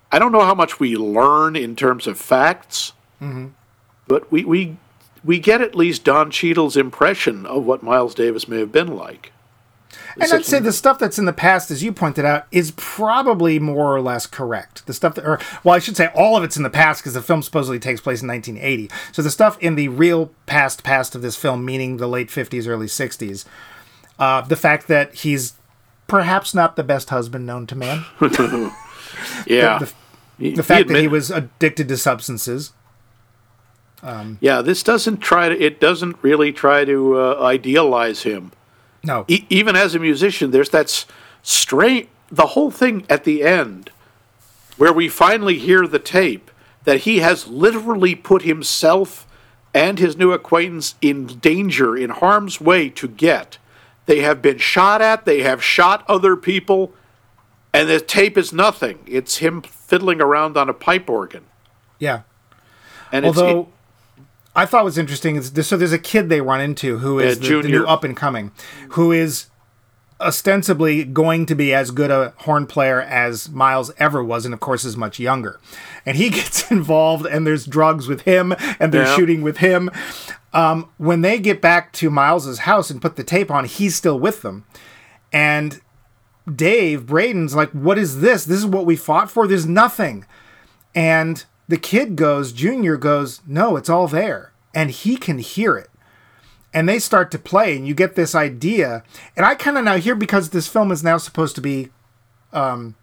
I don't know how much we learn in terms of facts, mm-hmm. but we we we get at least Don Cheadle's impression of what Miles Davis may have been like. And I'd say the stuff that's in the past, as you pointed out, is probably more or less correct. The stuff that, or well, I should say all of it's in the past because the film supposedly takes place in 1980. So the stuff in the real past past of this film, meaning the late 50s, early 60s, uh, the fact that he's perhaps not the best husband known to man, Yeah, the- He- the fact that he was addicted to substances. Yeah, this doesn't try to. It doesn't really try to uh, idealize him. No, E- even as a musician, there's that s- strange. The whole thing at the end, where we finally hear the tape that he has literally put himself and his new acquaintance in danger, in harm's way to get. They have been shot at. They have shot other people, and the tape is nothing. It's him fiddling around on a pipe organ, yeah. and it's Although I thought was interesting is this, so there's a kid they run into who is Yeah, the, the new up and coming, who is ostensibly going to be as good a horn player as Miles ever was, and of course is much younger. And he gets involved, and there's drugs with him, and they're Yeah. shooting with him. Um, when they get back to Miles's house and put the tape on, he's still with them, and Dave Braden's like, "What is this? This is what we fought for. There's nothing." And the kid goes, Junior goes, No, it's all there. And he can hear it. And they start to play, and you get this idea. And I kind of now hear because this film is now supposed to be um,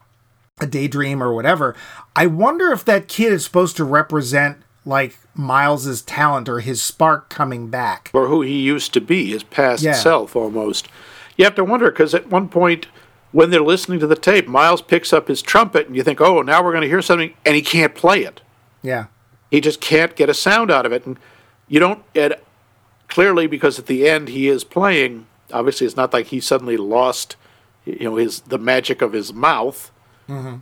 a daydream or whatever. I wonder if that kid is supposed to represent like Miles's talent or his spark coming back. or who he used to be, his past Yeah. self almost. You have to wonder because at one point when they're listening to the tape, Miles picks up his trumpet and you think, oh, now we're going to hear something, and he can't play it. Yeah. He just can't get a sound out of it. And you don't, and clearly because at the end he is playing, obviously it's not like he suddenly lost, you know, his the magic of his mouth,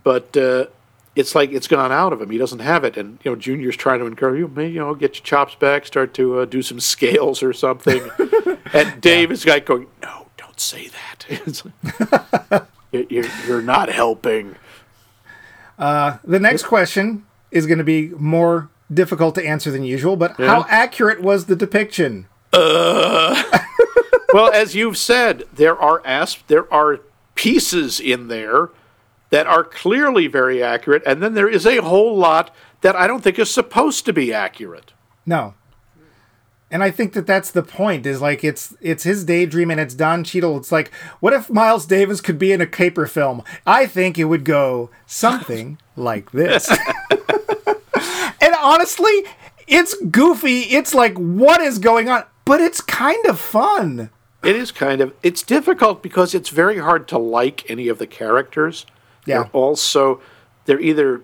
but uh, it's like it's gone out of him. He doesn't have it. And, you know, Junior's trying to encourage you, maybe, you know, get your chops back, start to uh, do some scales or something. and Dave is like going, no, don't say that. You're, you're, you're not helping. The next question is going to be more difficult to answer than usual, but how accurate was the depiction? Uh. well, as you've said, there are asp- there are pieces in there that are clearly very accurate, and then there is a whole lot that I don't think is supposed to be accurate. No. And I think that that's the point. Is like it's it's his daydream and it's Don Cheadle. It's like, what if Miles Davis could be in a caper film? I think it would go something like this. and honestly, it's goofy. It's like, what is going on? But it's kind of fun. It is kind of it's difficult because it's very hard to like any of the characters. Yeah. They're also they're either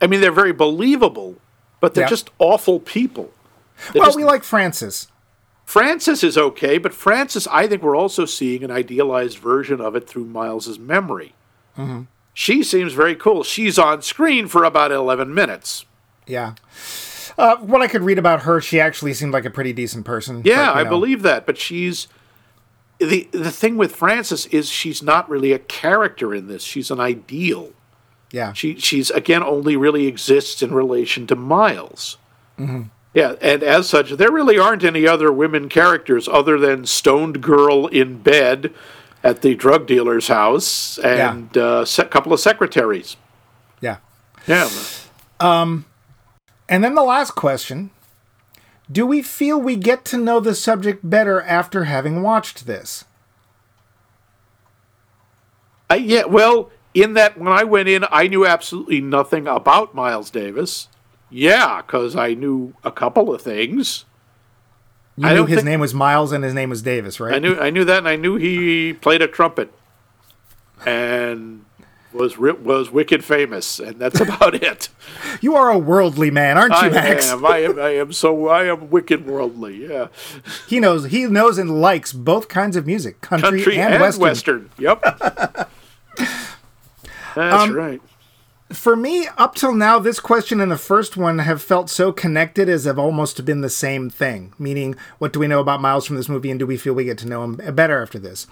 I mean they're very believable, but they're Yeah. just awful people. They're Well, just- we like Frances. Frances is okay, but Frances, I think we're also seeing an idealized version of it through Miles's memory. Mm-hmm. She seems very cool. She's on screen for about 11 minutes. Yeah. Uh, what I could read about her, she actually seemed like a pretty decent person. Yeah, but, I know. believe that, but she's the the thing with Frances is she's not really a character in this. She's an ideal. Yeah. She she's again only really exists in relation to Miles. Mm-hmm. Yeah, and as such, there really aren't any other women characters other than stoned girl in bed at the drug dealer's house and a se- couple of secretaries. yeah. Yeah, And then the last question Do we feel we get to know the subject better after having watched this? I, yeah. Well, in that when I went in, I knew absolutely nothing about Miles Davis. Yeah, because I knew a couple of things. You I knew his think- name was Miles and his name was Davis, right? I knew I knew that, and I knew he played a trumpet, and was was wicked famous, and that's about it. You are a worldly man, aren't you, I Max? am. I am. I am. So I am wicked worldly. Yeah, He knows he knows and likes both kinds of music, country, country and, and, western. western. Yep. That's Um, right. For me, up till now, this question and the first one have felt so connected as have almost been the same thing. Meaning, what do we know about Miles from this movie, and do we feel we get to know him better after this?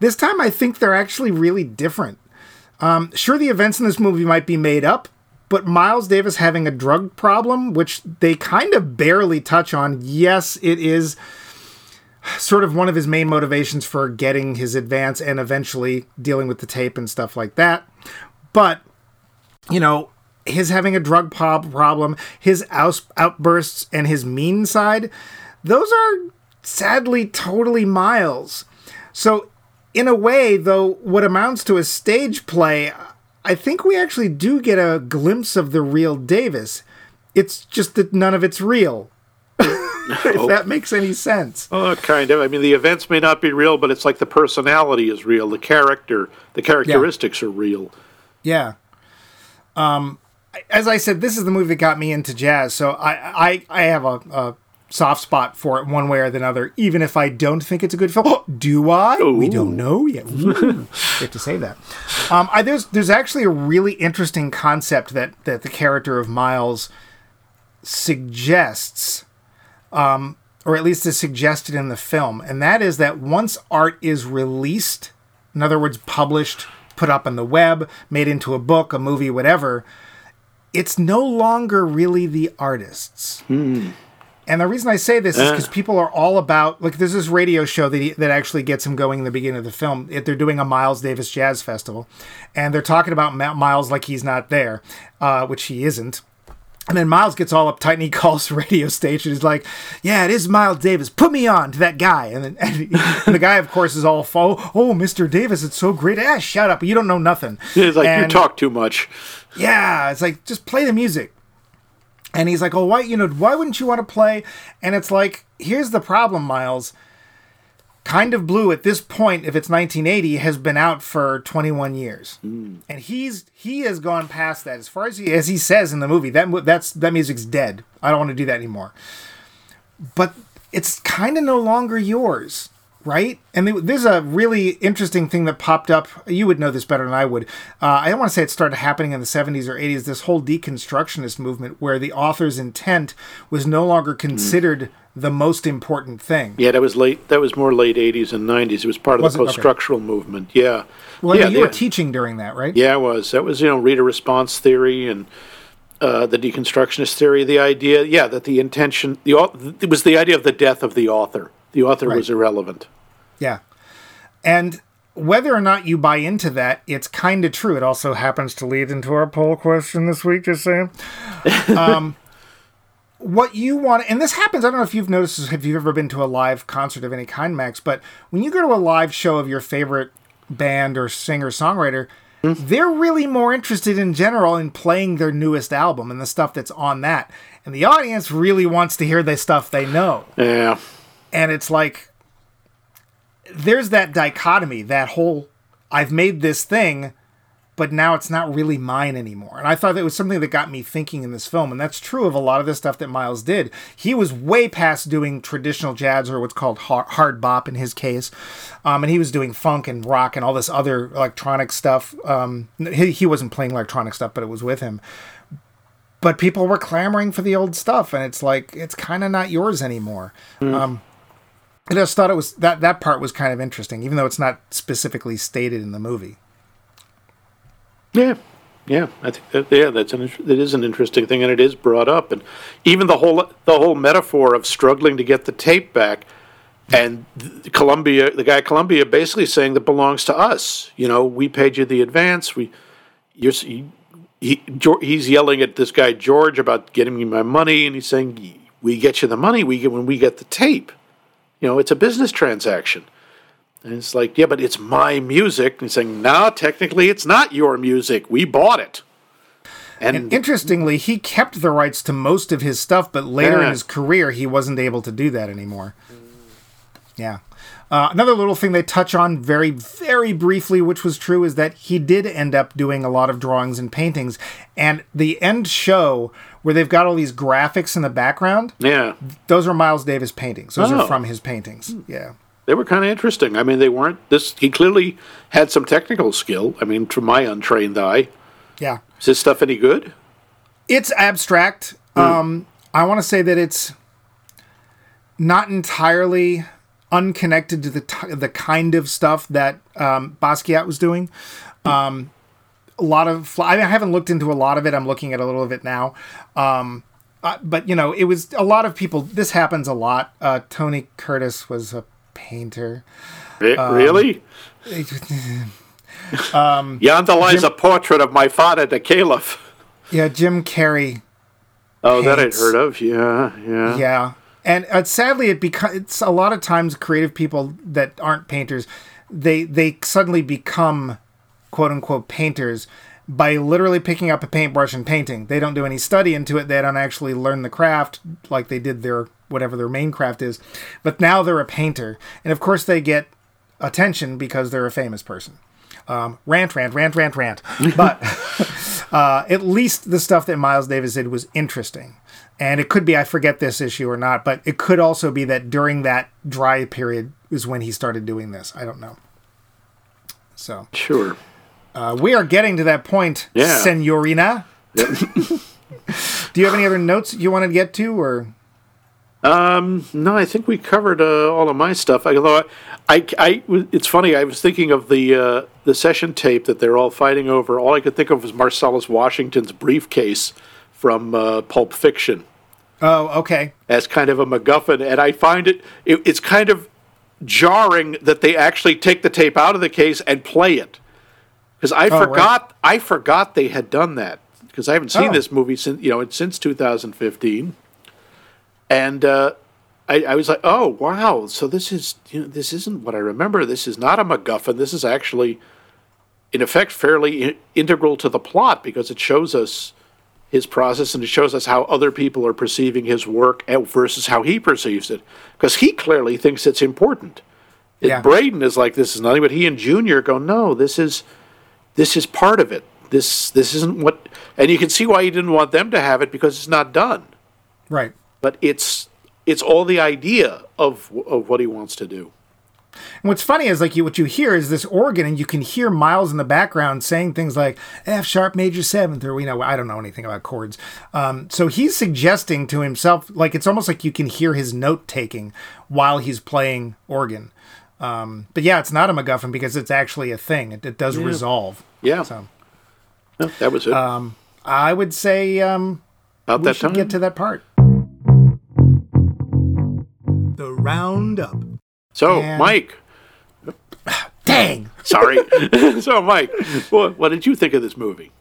This time, I think they're actually really different. Um, sure, the events in this movie might be made up, but Miles Davis having a drug problem, which they kind of barely touch on, yes, it is sort of one of his main motivations for getting his advance and eventually dealing with the tape and stuff like that. But you know, his having a drug prob- problem, his outbursts, and his mean side, those are sadly totally Miles. So, in a way, though, what amounts to a stage play, I think we actually do get a glimpse of the real Davis. It's just that none of it's real. if that makes any sense. Oh, kind of. I mean, the events may not be real, but it's like the personality is real. The character, the characteristics are real. Yeah. Um, as I said, this is the movie that got me into jazz, so I I, I have a, a soft spot for it one way or the other, even if I don't think it's a good film. do I? We don't know yet. Ooh. we have to say that. Um, I, there's there's actually a really interesting concept that that the character of Miles suggests or at least is suggested in the film, and that is that once art is released, in other words, published, put up on the web, made into a book, a movie, whatever, it's no longer really the artists. And the reason I say this is because people are all about like there's this radio show that he, that actually gets him going in the beginning of the film. It, they're doing a Miles Davis Jazz Festival, and they're talking about Ma- Miles like he's not there, uh, which he isn't. And then Miles gets all uptight and he calls the radio station. He's like, "Yeah, it is Miles Davis. Put me on to that guy." And then and, he- and the guy, of course, is all, "Oh, oh, Mr. Davis, it's so great." Ah, shut up! You don't know nothing. It's like you talk too much. yeah, it's like just play the music. And he's like, "Oh, why you know why wouldn't you want to play?" And it's like, here's the problem, Miles. Kind of Blue at this point, if it's 1980, has been out for 21 years, mm. and he's he has gone past that. As far as he as he says in the movie, that that's that music's dead. I don't want to do that anymore. But it's kind of no longer yours, right? And there- there's a really interesting thing that popped up. You would know this better than I would. Uh, I don't want to say it started happening in the 70s or 80s. This whole deconstructionist movement, where the author's intent was no longer considered the most important thing. Yeah, that was late. That was more late '80s and '90s. It was part of Was the it? Post-structural movement. Yeah. Well, I yeah, mean, you were teaching during that, right? Yeah, it was. That was, you know, reader response theory and uh, the deconstructionist theory. The idea, yeah, that the intention, the it was the idea of the death of the author. The author was irrelevant. Yeah. And whether or not you buy into that, it's kind of true. It also happens to lead into our poll question this week, just saying. Um, what you want, and this happens, I don't know if you've noticed, this, if you've ever been to a live concert of any kind, Max, but when you go to a live show of your favorite band or singer songwriter, they're really more interested in general in playing their newest album and the stuff that's on that. And the audience really wants to hear the stuff they know. Yeah. And it's like, there's that dichotomy, that whole I've made this thing, but now it's not really mine anymore. And I thought that was something that got me thinking in this film. And that's true of a lot of the stuff that Miles did. He was way past doing traditional jazz or what's called hard, hard bop in his case. Um, and he was doing funk and rock and all this other electronic stuff. Um, he, he wasn't playing electronic stuff, but it was with him. But people were clamoring for the old stuff. And it's like, it's kind of not yours anymore. Um, I just thought it was that that part was kind of interesting, even though it's not specifically stated in the movie. Yeah, yeah, I think that, yeah, that's an it is an interesting thing, and it is brought up, and even the whole the whole metaphor of struggling to get the tape back, and Columbia, the guy Columbia, basically saying that belongs to us. You know, we paid you the advance. We, you're he, he he's yelling at this guy George about getting me my money, and he's saying we get you the money we get when we get the tape. You know, it's a business transaction. And it's like, yeah, but it's my music. And he's saying, no, technically it's not your music. We bought it. And, And interestingly, he kept the rights to most of his stuff, but later in his career, he wasn't able to do that anymore. Yeah. Uh, another little thing they touch on very, very briefly, which was true, is that he did end up doing a lot of drawings and paintings. And the end show, where they've got all these graphics in the background, yeah, those are Miles Davis paintings. Those Oh. are from his paintings. Yeah. they were kind of interesting. I mean, they weren't this. He clearly had some technical skill. I mean, to my untrained eye, Yeah. is this stuff any good? it's abstract. Um, I want to say that it's not entirely unconnected to the t- the kind of stuff that um, Basquiat was doing. Um, a lot of I, mean, I haven't looked into a lot of it. I'm looking at a little of it now. Um, uh, but you know, it was a lot of people. This happens a lot. Uh, Tony Curtis was a painter. Re- really? Yonder lies a portrait of my father, the Caliph. Yeah, Jim Carrey Oh, that I'd heard of. Yeah, yeah. Yeah, and uh, sadly, it becomes it's a lot of times creative people that aren't painters, they they suddenly become quote unquote painters by literally picking up a paintbrush and painting. They don't do any study into it. They don't actually learn the craft like they did their whatever their main craft is. But now they're a painter, and of course they get attention because they're a famous person. Um, rant, rant, rant, rant, rant. But uh, at least the stuff that Miles Davis did was interesting. And it could be I forget this issue or not, but it could also be that during that dry period is when he started doing this. I don't know. So Sure. uh, we are getting to that point, Yeah. Senorina. Do you have any other notes you want to get to, or No, I think we covered uh, all of my stuff. Although I, I, I- it's funny. I was thinking of the uh, the session tape that they're all fighting over. All I could think of was Marcellus Washington's briefcase from uh, Pulp Fiction oh, okay, as kind of a MacGuffin, and I find it, it it's kind of jarring that they actually take the tape out of the case and play it because I right. forgot I forgot they had done that because I haven't seen Oh. this movie since you know it's since 2015, and uh, I, I was like, oh wow, so this is you know this isn't what I remember. This is not a MacGuffin. This is actually, in effect, fairly I- integral to the plot because it shows us his process and it shows us how other people are perceiving his work versus how he perceives it because he clearly thinks it's important. And Yeah. Braden is like this is nothing, but he and Junior go, no, this is this is part of it. This this isn't what, and you can see why he didn't want them to have it because it's not done. right. But it's it's all the idea of of what he wants to do. And what's funny is like you, what you hear is this organ, and you can hear Miles in the background saying things like F sharp major seventh, or you know, I don't know anything about chords. Um, so he's suggesting to himself, like it's almost like you can hear his note taking while he's playing organ. Um, but yeah, it's not a MacGuffin because it's actually a thing. It, it does resolve. Yeah, So Yeah, that was it. I would say um, About we that should time. get to that part. The Roundup. So, And- Mike, Dang! sorry. so, Mike, what, what did you think of this movie?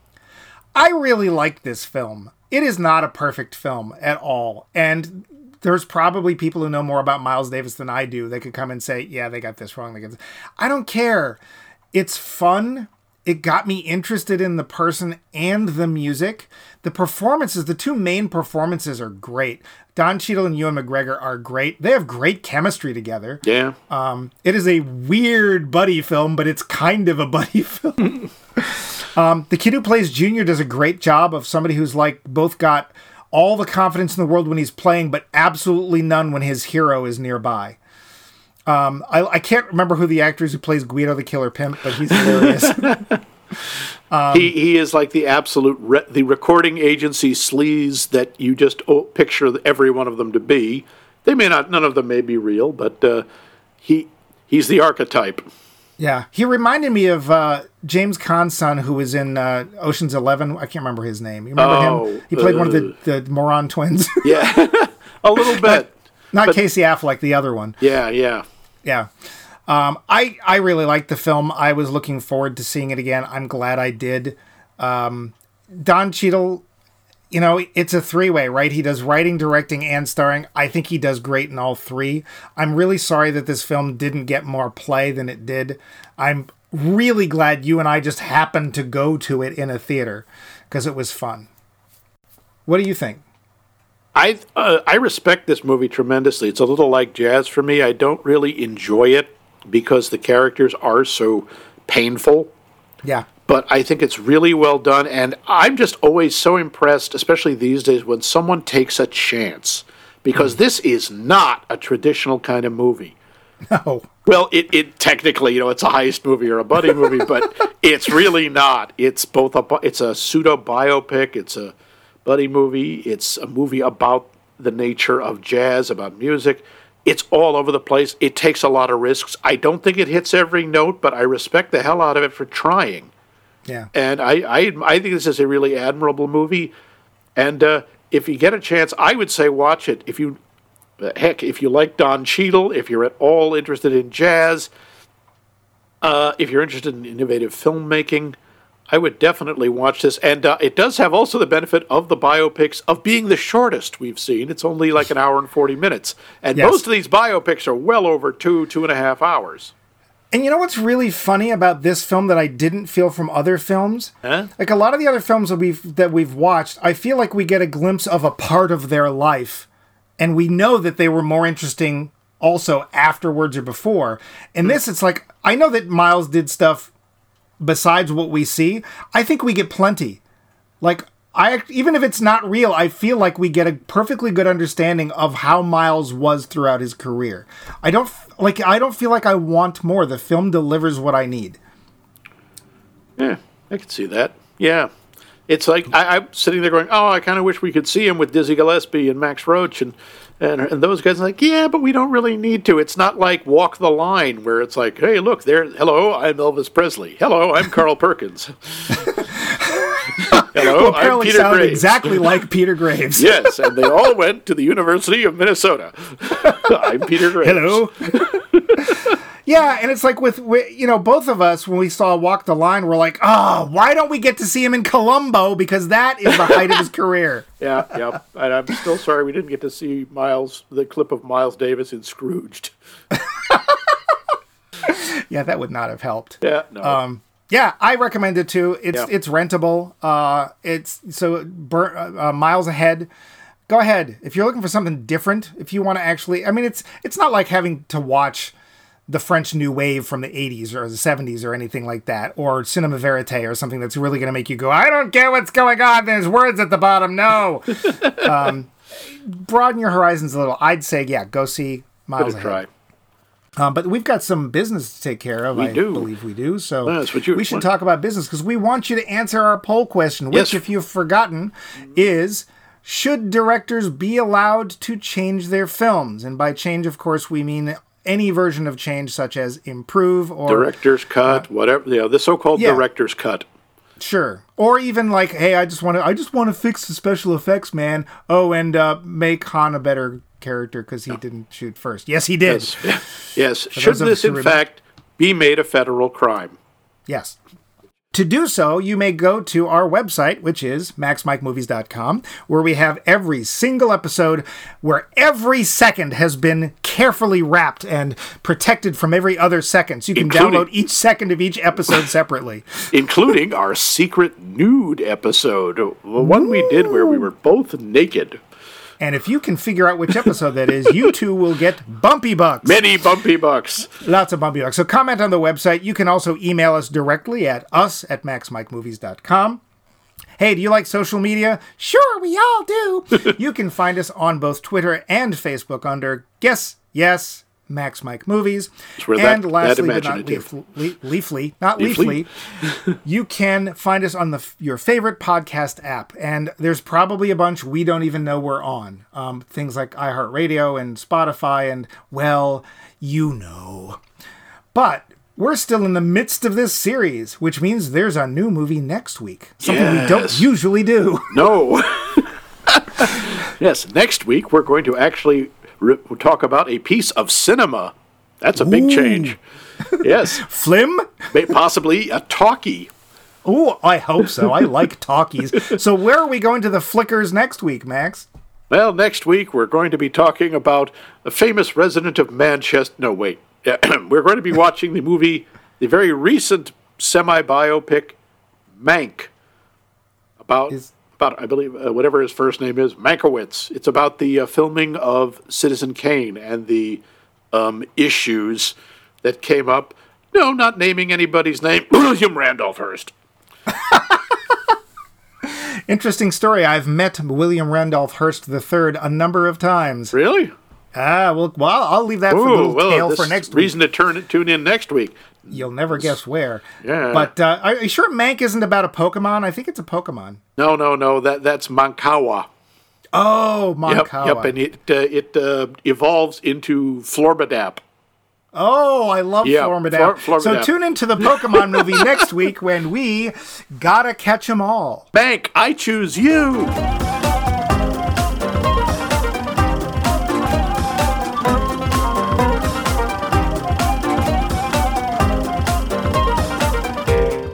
I really like this film. It is not a perfect film at all. And there's probably people who know more about Miles Davis than I do. They could come and say, yeah, they got this wrong. They got this. I don't care. It's fun. It got me interested in the person and the music. The performances, the two main performances are great. Don Cheadle and Ewan McGregor are great. They have great chemistry together. Yeah. Um, it is a weird buddy film, but it's kind of a buddy film. um, the kid who plays Junior does a great job of somebody who's like both got all the confidence in the world when he's playing, but absolutely none when his hero is nearby. Um, I, I can't remember who the actor is who plays Guido the Killer Pimp, but he's hilarious. he, he is like the absolute re- the recording agency sleaze that you just oh, picture every one of them to be. They may not, none of them may be real, but uh, he he's the archetype. yeah, he reminded me of uh, James Caan's son, who was in uh, Ocean's Eleven. I can't remember his name. You remember Oh, him? He played one of the, the Moron twins. Yeah, a little bit. Not Casey Affleck, the other one. Yeah, yeah. Yeah. Um, I I really liked the film. I was looking forward to seeing it again. I'm glad I did. Um, Don Cheadle, you know, it's a three way, right? He does writing, directing, and starring. I think he does great in all three. I'm really sorry that this film didn't get more play than it did. I'm really glad you and I just happened to go to it in a theater because it was fun. What do you think? I uh, I respect this movie tremendously. It's a little like jazz for me. I don't really enjoy it because the characters are so painful. Yeah. but I think it's really well done. And I'm just always so impressed, especially these days, when someone takes a chance, because hmm. this is not a traditional kind of movie. No. Well, it, it technically, you know, it's a heist movie or a buddy movie, but it's really not. It's both a it's a pseudo biopic, it's a buddy movie, it's a movie about the nature of jazz, about music. It's all over the place. It takes a lot of risks. I don't think it hits every note, but I respect the hell out of it for trying. Yeah. And I, I, I think this is a really admirable movie. And uh, if you get a chance, I would say watch it. If you, heck, if you like Don Cheadle, if you're at all interested in jazz, uh, if you're interested in innovative filmmaking, I would definitely watch this. And uh, it does have also the benefit of the biopics of being the shortest we've seen. It's only like an hour and 40 minutes. And Yes. most of these biopics are well over two, two and a half hours. And you know what's really funny about this film that I didn't feel from other films? Huh? Like a lot of the other films that we've that we've watched, I feel like we get a glimpse of a part of their life, and we know that they were more interesting also afterwards or before. In this, it's like I know that Miles did stuff besides what we see. I think we get plenty. Like I even if it's not real, I feel like we get a perfectly good understanding of how Miles was throughout his career. I don't like I don't feel like I want more. The film delivers what I need. Yeah, I can see that. Yeah. It's like I, I'm sitting there going, "Oh, I kind of wish we could see him with Dizzy Gillespie and Max Roach and, and and those guys." are like, yeah, but we don't really need to. It's not like Walk the Line where it's like, "Hey, look, there. Hello, I'm Elvis Presley. Hello, I'm Carl Perkins. Hello, I'm apparently Peter sound Graves." exactly like Peter Graves. yes, and they all went to the University of Minnesota. I'm Peter Graves. Hello. Yeah, and it's like with, with you know both of us when we saw Walk the Line, we're like, oh, why don't we get to see him in Columbo because that is the height of his career. Yeah, yeah. And I'm still sorry we didn't get to see Miles, the clip of Miles Davis in Scrooged. Yeah, that would not have helped. Yeah, no. Um, yeah, I recommend it too. It's Yeah. it's rentable. Uh, it's so bur- uh, uh, miles ahead. Go ahead if you're looking for something different. If you want to actually, I mean, it's it's not like having to watch the French New Wave from the 80s or the 70s or anything like that, or Cinema Verite or something that's really going to make you go, I don't care what's going on. There's words at the bottom. No. um, broaden your horizons a little. I'd say, yeah, go see Miles Ahead. try. Um, but we've got some business to take care of. We I do. believe we do. So That's what you- we should what- talk about business because we want you to answer our poll question, which, Yes. if you've forgotten, is should directors be allowed to change their films? And by change, of course, we mean any version of change, such as improve or Director's cut, whatever. You know, the so-called yeah. director's cut. Sure. Or even like, hey, I just want to, I just want to fix the special effects, man. Oh, and uh, make Han a better character because he didn't shoot first. Yes, he did. Yes. yes. Should this, in fact, be made a federal crime? Yes. To do so, you may go to our website, which is maxmikemovies.com, where we have every single episode where every second has been carefully wrapped and protected from every other second. So you can Including- download each second of each episode separately. including our secret nude episode, the one we did where we were both naked. And if you can figure out which episode that is, you too will get bumpy bucks. Many bumpy bucks. Lots of bumpy bucks. So comment on the website. You can also email us directly at us at maxmikemovies.com. Hey, do you like social media? Sure, we all do. you can find us on both Twitter and Facebook under Guess Yes Max Mike Movies. that- and that lastly but not imaginative- leaf, leafly, not Leafly? leafly, you can find us on the your favorite podcast app, and there's probably a bunch we don't even know we're on. Um, things like iHeartRadio and Spotify, and well, you know. But we're still in the midst of this series, which means there's a new movie next week. Something we don't usually do. No. yes, next week we're going to actually re- talk about a piece of cinema. That's a big change. Yes, Flim? possibly a talkie. Oh, I hope so. I like talkies. So where are we going to the flickers next week, Max? Well, next week we're going to be talking about a famous resident of Manchester. No, wait. we're going to be watching the movie, the very recent semi biopic, Mank. About, Is- about I believe, uh, whatever his first name is, Mankiewicz. It's about the uh, filming of Citizen Kane and the um, issues that came up. No, not naming anybody's name. William Randolph Hearst. Interesting story. I've met William Randolph Hearst III a number of times. Really? Ah, well, well I'll leave that for a Ooh, little well, tale for next week. reason to turn tune in next week. You'll never guess where. Yeah. But uh, are you sure Mank isn't about a Pokemon? I think it's a Pokemon. No, no, no. That that's Mankawa. Oh, Yep, Monkawa. yep, and it uh, it uh, evolves into Florbadap. Oh, I love Yeah, Flormidap. Flor- So tune into the Pokemon movie next week when we gotta catch 'em all. Bank, I choose you.